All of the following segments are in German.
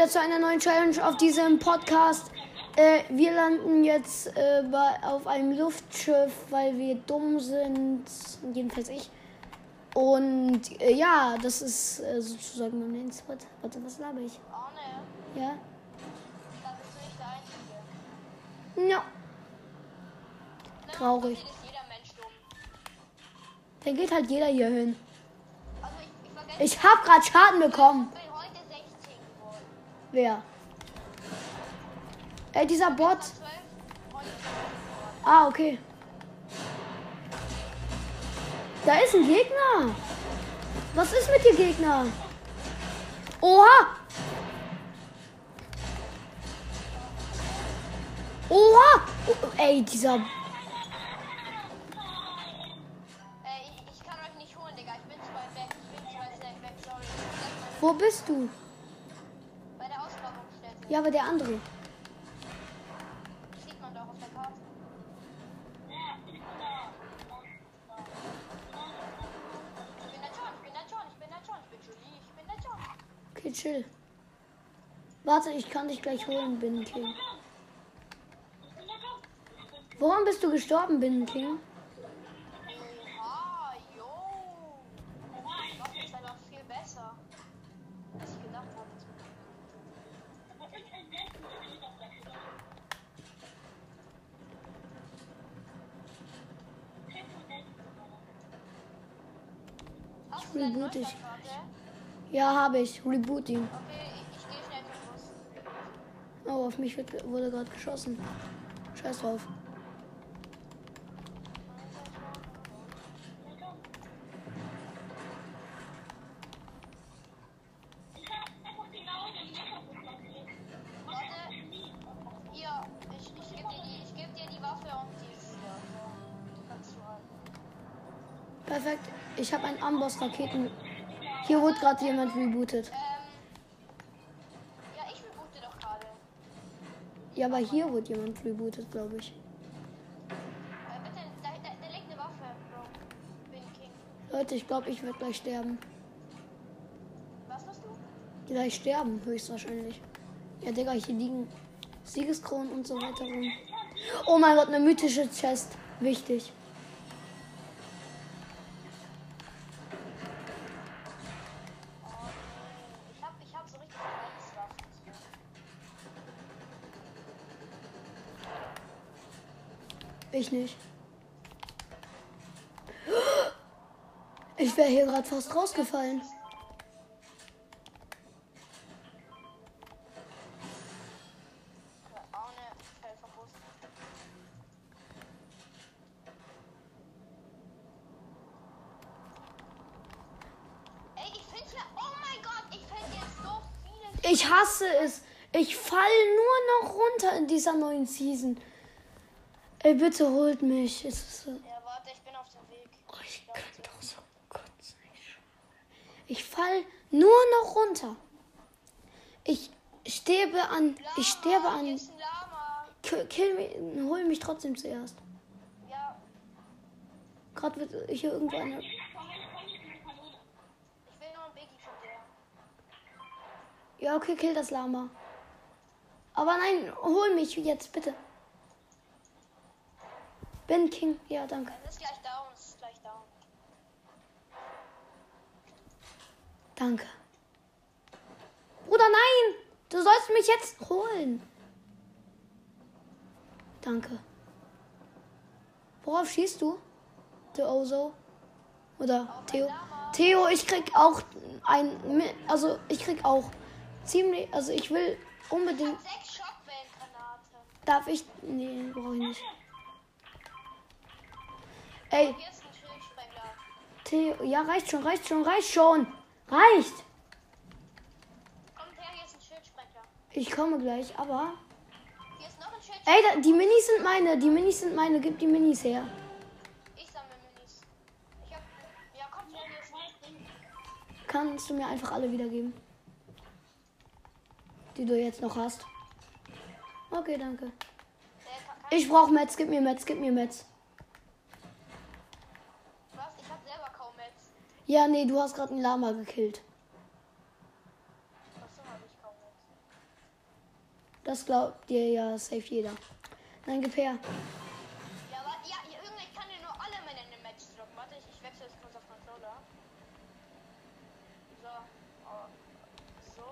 wieder zu einer neuen Challenge auf diesem Podcast. Äh, wir landen jetzt äh, bei, auf einem Luftschiff, weil wir dumm sind. Jedenfalls ich. Und äh, ja, das ist äh, sozusagen mein Main Spot. Warte, was laber ich? Arne, Ja? da bist du nicht der Einzige. Ja. Ne? Traurig. Dann geht halt jeder hier hin. Also ich, ich. Ich hab grad Schaden bekommen. Wer? Ey, dieser Bot. 12, heute 16 geworden. Ah, okay. Da ist ein Gegner. Was ist mit dir, Gegner? Oha! Oha! Oh, ey, dieser. Äh, ich, ich kann euch nicht holen, Digga. Ich bin zu weit weg. Ich bin zu weit weg. Sorry. Wo bist du? Ja, aber der andere. Sieht man doch auf der Karte. Ich bin der John, ich bin der John, ich bin der John, ich bin Julie, ich bin der John. Okay, chill. Warte, ich kann dich gleich holen, Binnenking. Woran bist du gestorben, Binnenking? Oha, jo. Das ist einfach viel besser, als ich gedacht habe. Hast du deinen Reboot ich. Neustart-Karte? Ja, habe ich. Reboot ihn. Okay, ich, ich gehe schnell Bus. Oh, auf mich wird, wurde gerade geschossen. Scheiß drauf. Perfekt. Ich habe einen Amboss-Raketen. Hier wurde gerade jemand rebootet. Ähm, ja, ich reboote doch gerade. Ja, aber hier wurde jemand rebootet, glaube ich. Äh. Leute, ich glaube, ich werde gleich sterben. Was hast du? Gleich sterben, höchstwahrscheinlich. Ja, Digga, hier liegen Siegeskronen und so weiter rum. Oh mein Gott, eine mythische Chest. Wichtig. Ich nicht. Ich wäre hier gerade fast rausgefallen. Ich. Oh ich hasse es. Ich fall nur noch runter in dieser neuen Season. Ey, bitte holt mich. Es ist so. Ja, warte, ich bin auf dem Weg. Oh, ich kann doch so kotzen. Ich. Ich fall nur noch runter. Ich sterbe an. Ich sterbe Lama, an. Hier ist ein Lama. Kill, kill mich. Hol mich trotzdem zuerst. Ja, Gerade wird hier irgendwo eine. ich. Ja, okay, kill das Lama. Aber nein, hol mich jetzt, bitte. Ben King. Ja, danke. Es ist gleich down, es ist gleich down. Danke. Bruder, nein! Du sollst mich jetzt holen. Danke. Worauf schießt du? Der Ozo? Oder Theo? Theo, ich krieg auch ein. Also, ich krieg auch ziemlich. Also, ich will unbedingt. Darf ich. Nee, brauche ich nicht. Ey. Theo. Ja, reicht schon, reicht schon, reicht schon. Reicht! Kommt her, hier ist ein Schildsprengler. Ich komme gleich, aber. Hier ist noch ein Schildsprengler. Ey, da, die Minis sind meine, die Minis sind meine, gib die Minis her. Ich sammle Minis. Ich hab. Ja, kommt her, hier ist ein. Kannst du mir einfach alle wiedergeben? Die du jetzt noch hast. Okay, danke. Ich brauche Metz, gib mir Metz, gib mir Metz. was? Ich hab selber kaum Metz. Ja, nee, du hast gerade einen Lama gekillt. Das glaubt dir ja safe jeder. Nein, gib her. Ja, warte, ja, irgendwie ich kann dir nur alle meine Matches droppen. Warte, ich, ich wechsle jetzt kurz auf Controller. So. Oh. So,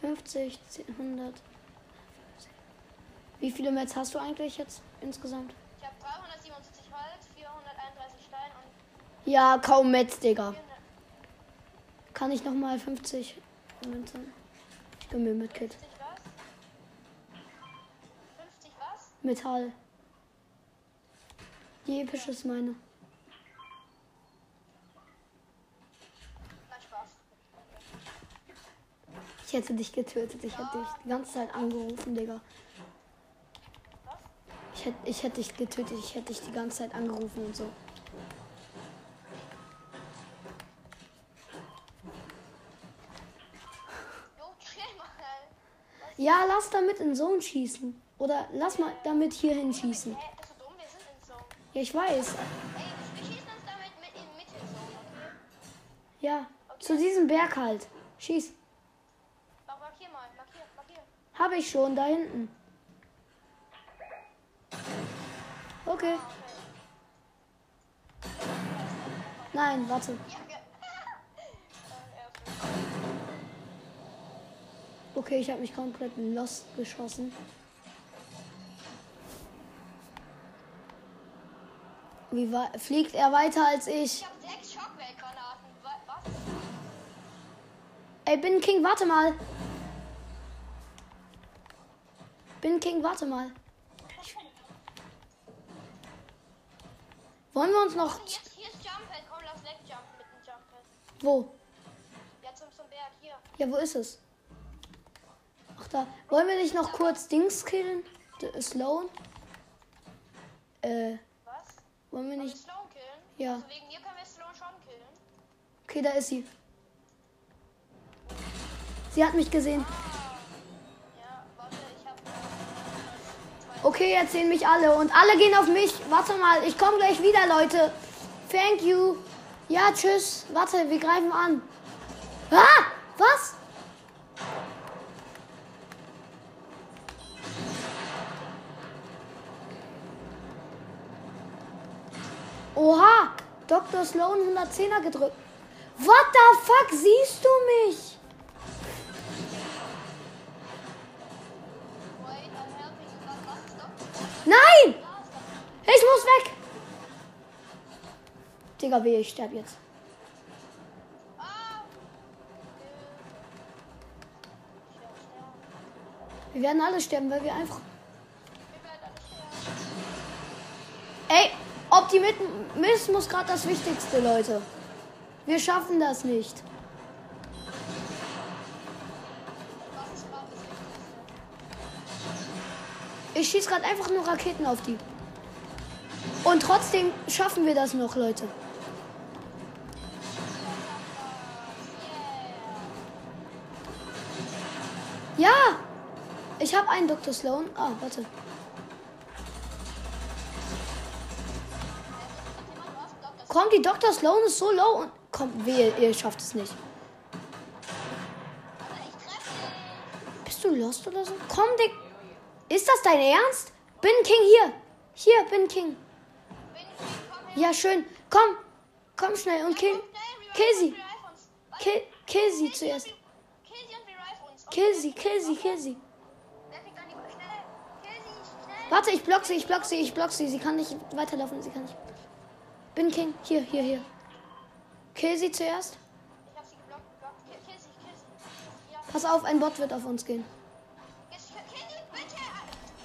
boom. 50, 10, 100. Wie viele Mets hast du eigentlich jetzt insgesamt? Ich habe 377 Holz, 431 Stein und Ja, kaum Mets, Digga. 400. Kann ich nochmal 50 Münzen? Ich gönn mir mit Kit. 50 was? 50 was? Metall. Die epische ist meine. Ich hätte dich getötet. Ich hätte dich die ganze Zeit angerufen, Digga. Was? Ich hätte, ich hätte dich getötet. Ich hätte dich die ganze Zeit angerufen und so. Ja, lass damit in Zone schießen. Oder lass mal damit hier hinschießen. Hä, bist du dumm? Wir sind in Zone. Ja, ich weiß. Ey, wir schießen uns damit mit in Mitte-Zone, okay? Ja, zu diesem Berg halt. Schieß. Markier mal, markier, markier. Habe ich schon, da hinten. Okay. Okay. Nein, warte. Ja, Okay, ich habe mich komplett lost geschossen. Wie fliegt er weiter als ich? Ich hab sechs Schockwellgranaten. Wa- Was? Ey, Bin King, warte mal. Bin King, warte mal. Wollen wir uns noch. Jetzt hier ist Jumppad. Komm, lass wegjumpen mit dem Jumppad. Wo? Ja, zum, zum Berg. Hier. Ja, wo ist es? Da. Wollen wir nicht noch kurz Dings killen? D Sloan? Äh, Was? wollen wir nicht. Sloan killen? Ja. Also wegen dir können wir Sloan schon killen. Okay, da ist sie. Sie hat mich gesehen. Ja, warte, ich hab. Äh, Okay, jetzt sehen mich alle und alle gehen auf mich. Warte mal, ich komme gleich wieder, Leute. Thank you. Ja, tschüss. Warte, wir greifen an. Ah! Was? Oha! Dr. Sloan 110er gedrückt. What the fuck? Siehst du mich? Nein! Ich muss weg! Digga, weh, ich sterb jetzt. Wir werden alle sterben, weil wir einfach. Ey, Optimismus gerade das Wichtigste, Leute. Wir schaffen das nicht. Ich schieß gerade einfach nur Raketen auf die. Und trotzdem schaffen wir das noch, Leute. Ja! Ich habe einen Dr. Sloan. Ah, warte. Komm, die Dr. Sloan ist so low und. Komm, wehe, ihr schafft es nicht. Bist du lost oder so? Komm, Dick. Ist das dein Ernst? Bin King hier. Hier, Bin King. Ja, schön. Komm. Komm schnell und kill. Kill sie. Kill, kill sie zuerst. Kill sie Kill sie, kill sie! Warte, ich block sie, ich block sie, ich block sie. Sie kann nicht weiterlaufen, sie kann nicht. Bin King. Hier, hier, hier. Kill sie zuerst. Ich hab sie geblockt, geblockt. Kill, kill sie, kill sie. Ja, Pass auf, ein Bot wird auf uns gehen. jetzt kill kill sie, bitte!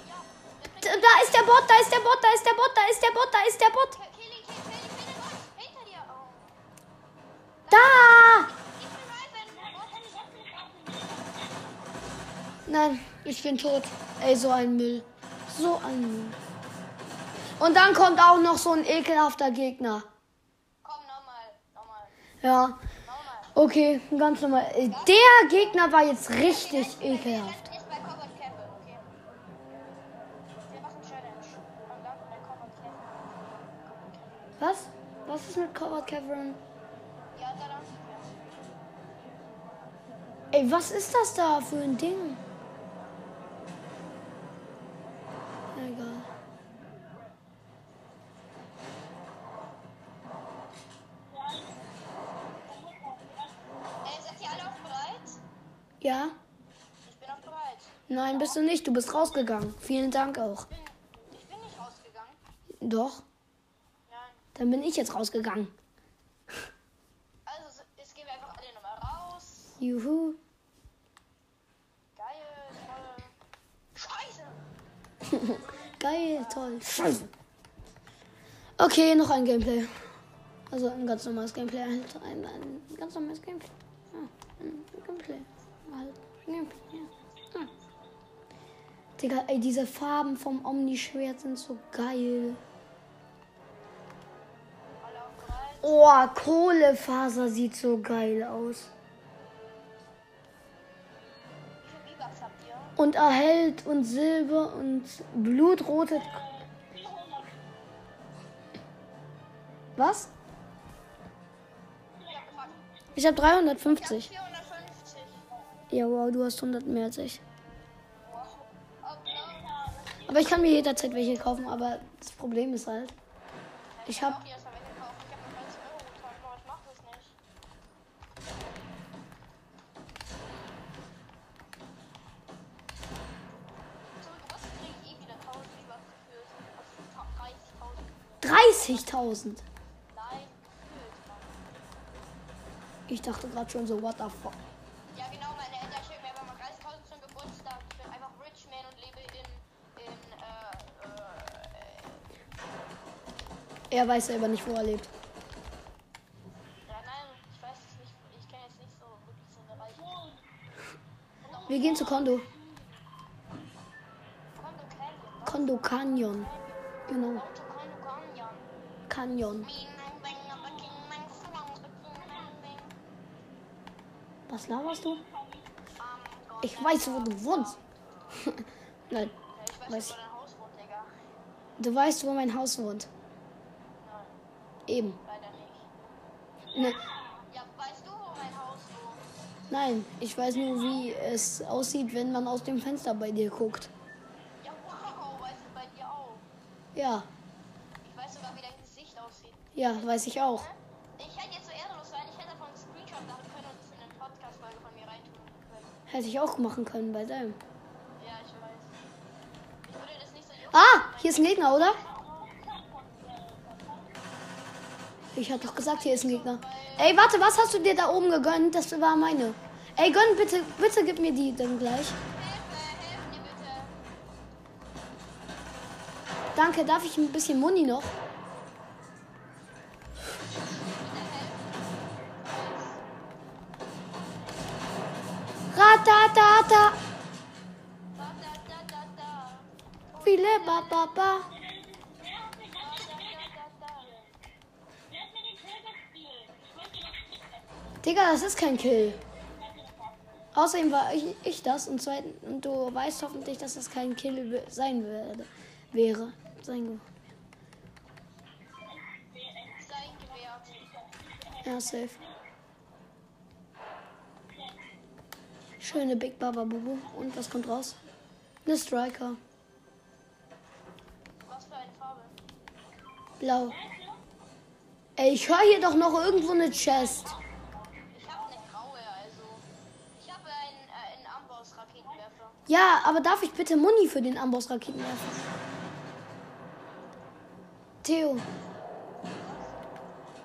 Ja, D da ist der Bot, da ist der Bot, da ist der Bot, da ist der Bot, da ist der Bot. Da! Nein, ich bin tot. Ey, so ein Müll. So ein Müll. Und dann kommt auch noch so ein ekelhafter Gegner. Komm, nochmal, nochmal, Ja, okay, ganz normal. Der Gegner war jetzt richtig ekelhaft. Was? Was ist mit Covered Cavern? Ja, da lang. Ey, was ist das da für ein Ding? Egal. Ey, seid ihr alle auch bereit? Ja? Ich bin auch bereit. Nein, bist du nicht. Du bist rausgegangen. Vielen Dank auch. Ich bin, ich bin nicht rausgegangen. Doch. Nein. Dann bin ich jetzt rausgegangen. Also, jetzt gehen wir einfach alle nochmal raus. Juhu. Geil, toll. Scheiße. Geil, toll. Scheiße. Okay, noch ein Gameplay. Also ein ganz normales Gameplay. Ein, ein ganz normales Gameplay. Ja, ein Gameplay. Ja. Digga, ey, diese Farben vom Omni-Schwert sind so geil. Oh, Kohlefaser sieht so geil aus. Und erhellt und Silber und blutrote. Was? Ich habe Ich hab 350. 450. Ja, wow, du hast 100 mehr als ich. Aber ich kann mir jederzeit welche kaufen, aber das Problem ist halt, ich habe auch die erstmal weggekauft. Ich hab nur 30 Euro gezahlt, aber ich mach das nicht. So, du wirst krieg ich wieder 1000 V-Bucks gefühlt. Also 30.000. 30.000. Nein, gefühlt, Mann. Ich dachte gerade schon so, what the fuck. Er weiß selber nicht, wo er lebt. ja, nein, ich weiß es nicht. Ich kenne jetzt nicht so wirklich so eine reiche. Wir gehen zu Kondo. Kondo Canyon. Canyon. Genau, Canyon. Canyon. Was laberst du? Ich weiß, wo du wohnst. Nein, Ja, ich weiß, Weiß wo dein Haus wohnt, Digga. du weißt, wo mein Haus wohnt. Nein, Eben. leider nicht. Ne, Ja, weißt du, wo mein Haus wohnt? nein, ich weiß nur, wie es aussieht, wenn man aus dem Fenster bei dir guckt. Ja, wow, weißt du bei dir auch. Ja, Ich weiß sogar, wie dein Gesicht aussieht. ja, weiß ich auch. Ich hätte jetzt so ehrenlos sein, ich hätte davon einen Screenshot machen können und das in eine Podcast-Folge von mir reintun können. Hätte ich auch machen können bei deinem. Ja, ich weiß. Ich würde das nicht so. Ah, hier ist ein Gegner, oder? Ich hatte doch gesagt, hier ist ein Gegner. Ey, warte, was hast du dir da oben gegönnt? Das war meine. Ey, gönn bitte, bitte gib mir die dann gleich. Danke, darf ich ein bisschen Muni noch? Ratatata, viele ba ba ba. Da, da, da, da. Digga, das ist kein Kill. Außerdem war ich, ich das und zweitens, und du weißt hoffentlich, dass das kein Kill sein werde, wäre. Sein ge- Sein gewährt. ja, safe. Schöne Big Baba Bubu. Und was kommt raus? Eine Striker. Was für eine Farbe? Blau. Ey, ich höre hier doch noch irgendwo eine Chest. Ja, aber darf ich bitte Muni für den Amboss-Raketenwerfer? Theo.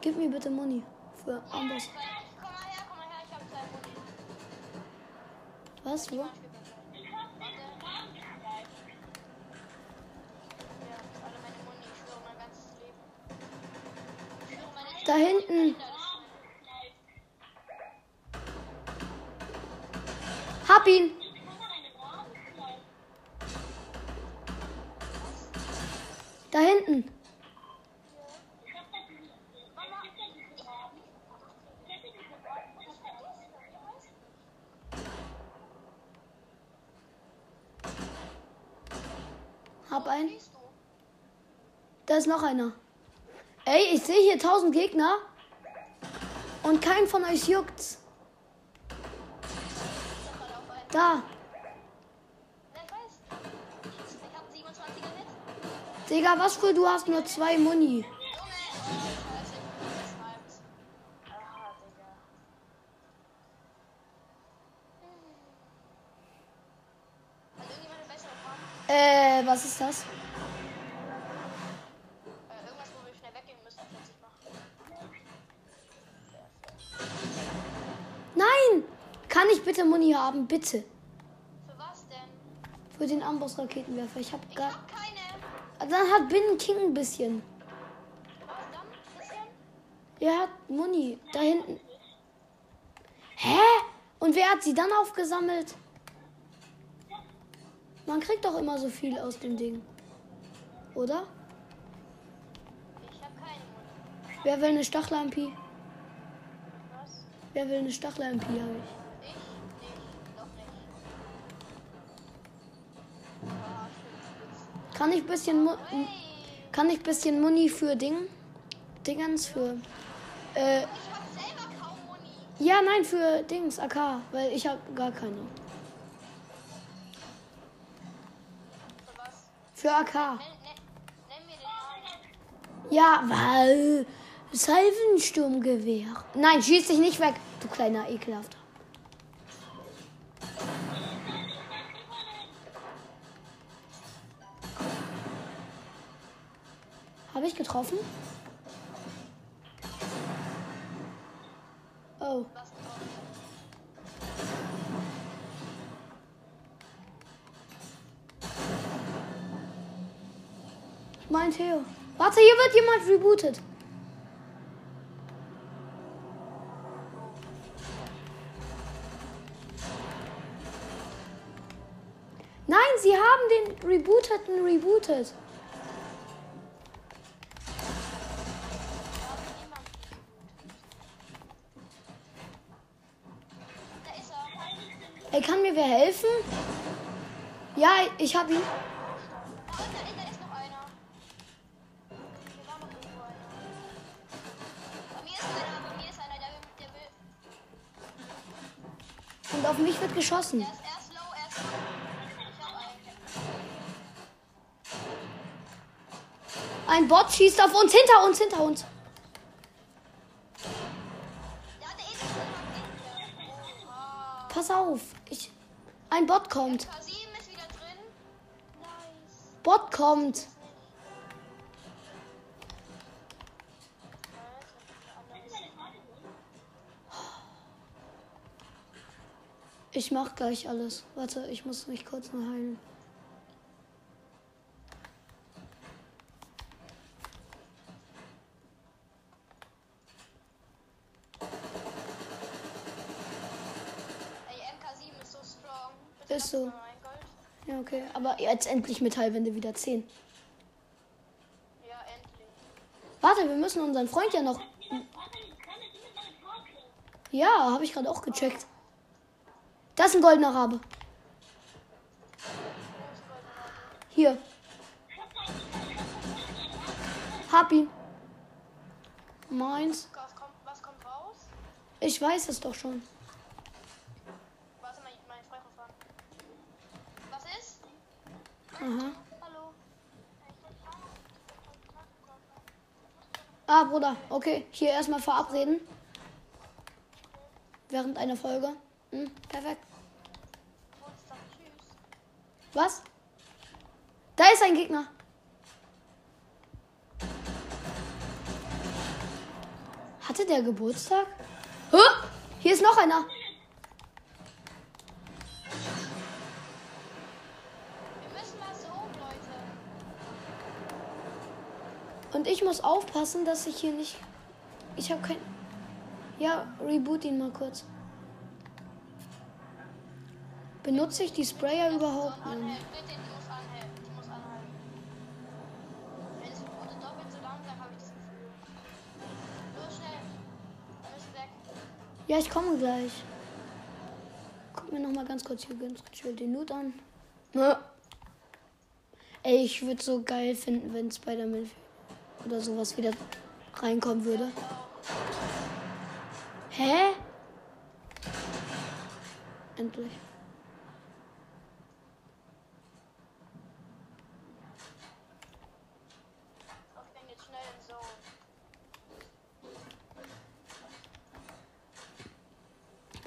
Gib mir bitte Muni für Amboss. Ich, komm mal her, komm mal Da hinten. Hab einen. Da ist noch einer. Ey, ich sehe hier tausend Gegner. Und kein von euch juckt's. Da. Ja, ich weiß. Ich hab 27er mit. Digga, was für du hast nur zwei Muni. Ich? Äh, was ist das? Irgendwas, wo wir schnell weggehen müssen, plötzlich machen. Nein! Kann ich bitte Muni haben? Bitte. Für was denn? Für den Amboss-Raketenwerfer. Ich hab Ich gar. hab keine. Dann hat Bin King ein? Bisschen? Er hat Muni. Da hinten. Hä? Und wer hat sie dann aufgesammelt? Man kriegt doch immer so viel aus dem Ding. Oder? Ich hab keine Muni. Wer will eine Stachlampi? Was? Wer will eine Stachlampi, habe ich. Kann ich bisschen Mu kann ich bisschen Muni für Ding Dingens für äh, Ich hab selber kaum Muni. ja nein für Dings AK, weil ich habe gar keine. Für was? Für AK. Ja, weil Salvensturmgewehr. Nein, schieß dich nicht weg, du kleiner ekelhafter. Getroffen? Oh. Mein Theo. Warte, hier wird jemand rebootet. Nein, sie haben den Rebooteten rebootet. Er. Ey, kann mir wer helfen? Ja, ich hab ihn. Und auf mich wird geschossen. Ein Bot schießt auf uns, hinter uns, hinter uns. Ein Bot kommt. K7 ist wieder drin. Nice. Bot kommt. Ich mach gleich alles. Warte, ich muss mich kurz noch heilen. Ey, MK7 ist so strong. Bitte Ist lass so. Ja, okay. Aber jetzt endlich Metallwände wieder 10. Ja, endlich. Warte, wir müssen unseren Freund ja noch. Ja, habe ich gerade auch gecheckt. Das ist ein goldener Rabe. Hier. Hab ihn. Meins. Ich weiß es doch schon. Warte mal, mein Freund ruft an. Was ist? Aha. Hallo. Ah, Bruder. Okay, hier erstmal verabreden. Während einer Folge. Hm, perfekt. Was? Da ist ein Gegner. Hatte der Geburtstag? Hä? Hier ist noch einer. Und ich muss aufpassen, dass ich hier nicht. Ich habe kein. Ja, reboot ihn mal kurz. Benutze ich die Sprayer überhaupt nicht? Ja, ich komme gleich. Guck mir noch mal ganz kurz hier ganz chill den Loot an. Ey, ich würde so geil finden, wenn Spider-Man oder sowas wieder reinkommen würde. Hä? Endlich.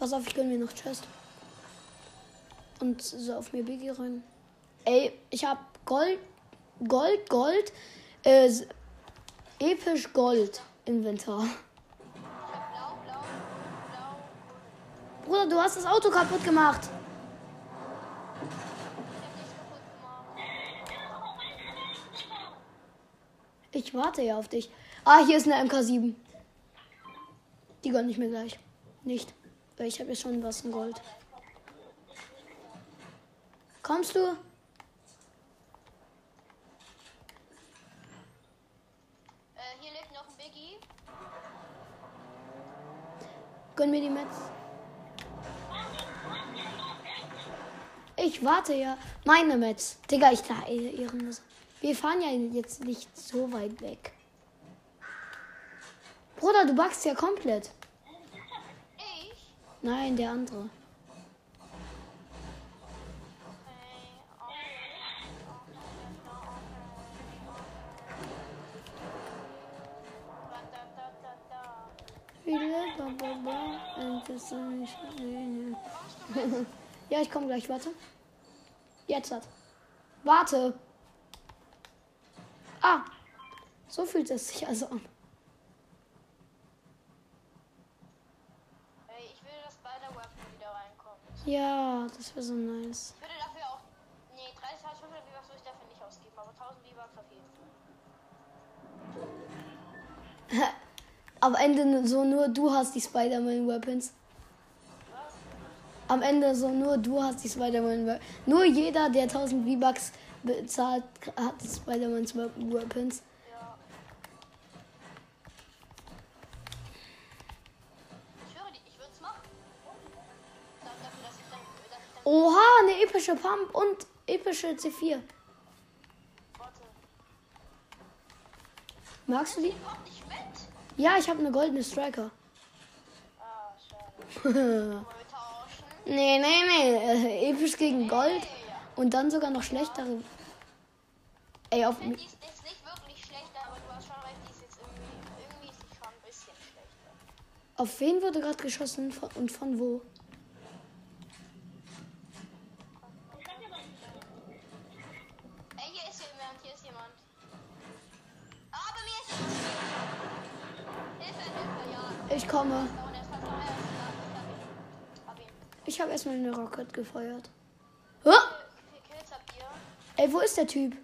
Pass auf, ich gönn mir noch Chest. Und so auf mir Biggie rein. Ey, ich hab Gold, Gold, Gold, äh, episch Gold Inventar. Bruder, du hast das Auto kaputt gemacht. Ich warte ja auf dich. Ah, hier ist eine MK7. Die gönn ich mir gleich. Nicht. Weil ich habe ja schon was in Gold. Kommst du? Äh, hier lebt noch ein Biggie. Gönn mir die Metz. Ich warte ja. Meine Metz. Digga, ich da ehrenlos. Wir fahren ja jetzt nicht so weit weg. Bruder, du backst ja komplett. Ich? Nein, der andere. Viele Baba and the sun is shining. Kommst du mit? Ja, ich komme gleich, warte. Jetzt hat. Warte. Ah. So fühlt es sich also an. Ey, ich will, dass Spider-Weapon wieder reinkommt. Ja, das wäre so nice. Ich würde dafür auch. Nee, 30.500 V-Bucks würde ich dafür nicht ausgeben, aber 1000 V-Bucks auf jeden Fall. Am Ende so nur du hast die Spider-Man Weapons. Was? Am Ende so nur du hast die Spider-Man Weapons. Nur jeder, der 1000 V-Bucks bezahlt, hat die Spider-Man Weapons. Ja. Ich höre die, ich würde es machen. Da- Dafür, dass ich dann. Dass ich dann Oha, eine epische Pump und epische C4. warte. Magst du die? Ja, ich habe eine goldene Striker. Ah, nee, nee, nee. Äh, episch gegen Gold. Und dann sogar noch schlechtere. Ey, auf Ich finde, die ist jetzt nicht wirklich schlechter, aber du hast schon recht, die ist jetzt irgendwie. Irgendwie ist die schon ein bisschen schlechter. Auf wen wurde gerade geschossen Von- und von wo? Komme. Ich habe erstmal eine Rocket gefeuert. Ihr? Ey, wo ist der Typ?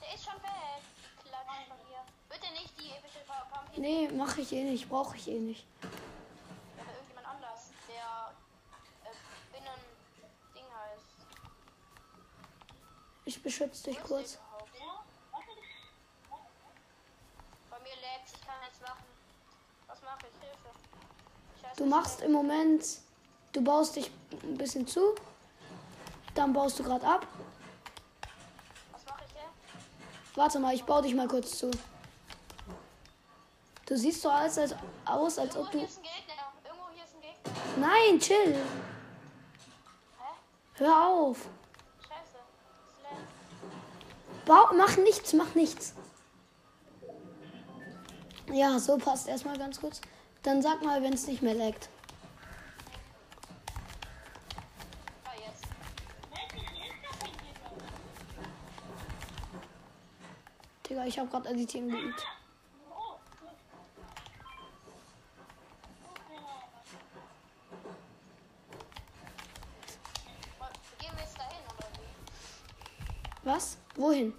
Der ist schon weg. Klatsch von hier. Bitte nicht die epische Pump Nee, mache ich eh nicht. Brauche ich eh nicht. Aber irgendjemand anders, der äh, binnen Ding heißt. Ich beschütze dich kurz. der überhaupt? Bei mir lädt ich kann nichts machen. Was mache ich? Hilfe. Scheiße, Du machst im Moment. Du baust dich ein bisschen zu. Dann baust du gerade ab. Was mache ich hier? Warte mal, ich baue dich mal kurz zu. Du siehst so alles als, aus, als ob du. Nein, chill. Hä? Hör auf. Scheiße. Bau, mach nichts, mach nichts. Ja, so passt erstmal ganz kurz. Dann sag mal, wenn es nicht mehr jetzt. Digga, ich habe gerade Editieren geübt. Was? Wohin?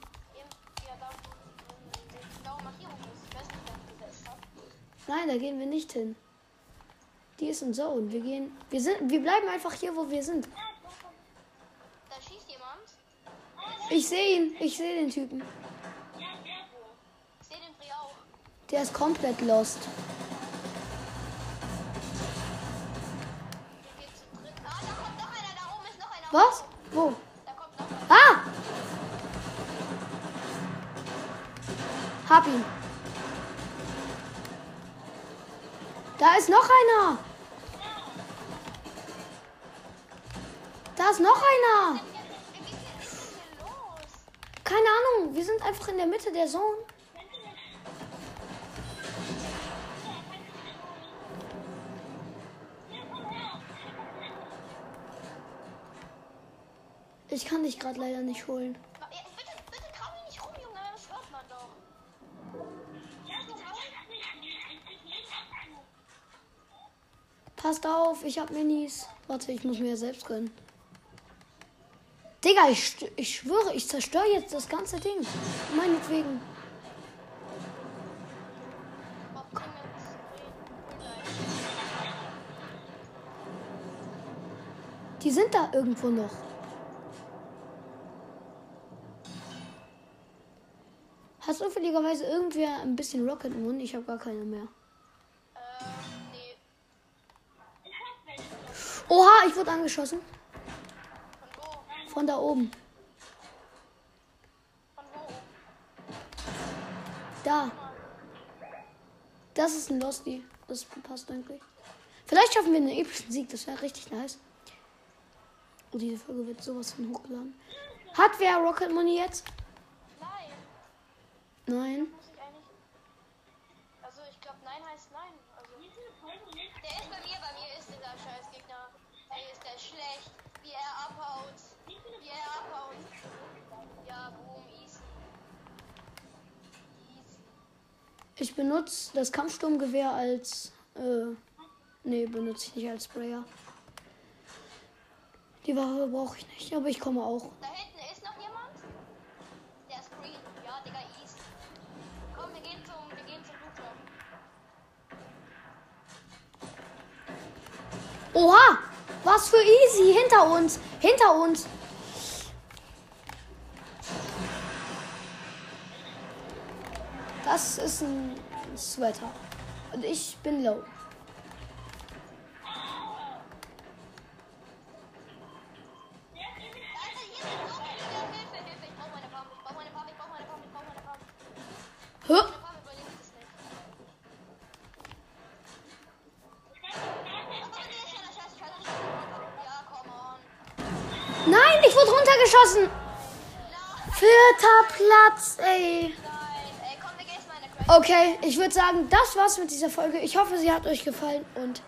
Nein, da gehen wir nicht hin. Die ist in Zone. Wir gehen. Wir sind. Wir bleiben einfach hier, wo wir sind. Da schießt jemand. Ich sehe ihn. Ich sehe den Typen. Ich sehe den Brie auch. Der ist komplett lost. Ah. Was? Wo? Da kommt noch einer. Ah! Hab ihn. ist noch einer. Da ist noch einer. Keine Ahnung, wir sind einfach in der Mitte der Zone. Ich kann dich gerade leider nicht holen. Passt auf, ich hab Minis. Warte, ich muss mir ja selbst gönnen. Digga, ich, ich schwöre, ich zerstöre jetzt das ganze Ding. Meinetwegen. Die sind da irgendwo noch. Hat zufälligerweise irgendwer ein bisschen Rocket Moon? Ich habe gar keine mehr. Oha, ich wurde angeschossen. Von da oben. Da. Das ist ein Losty. Das passt eigentlich. Vielleicht schaffen wir einen epischen Sieg. Das wäre richtig nice. Und diese Folge wird sowas von hochgeladen. Hat wer Rocket Money jetzt? Nein. Nein. Muss ich eigentlich. Also, ich glaube, nein heißt nein. Also. Der ist bei mir, bei mir ist dieser scheiß Gegner. Ey, ist der schlecht. Wie er abhaut. Wie er abhaut. Ja, boom, easy. Easy. Ich benutze das Kampfsturmgewehr als. Äh, nee, benutze ich nicht als Sprayer. Die Waffe brauche ich nicht, aber ich komme auch. Da hinten ist noch jemand. Der ist green. Ja, Digga, easy. Komm, wir gehen zum, wir gehen zum Looter. Oha! Was für easy! Hinter uns! Hinter uns! Das ist ein Sweater. Und ich bin low. Der Crash. Okay, ich würde sagen, das war's mit dieser Folge. Ich hoffe, sie hat euch gefallen und.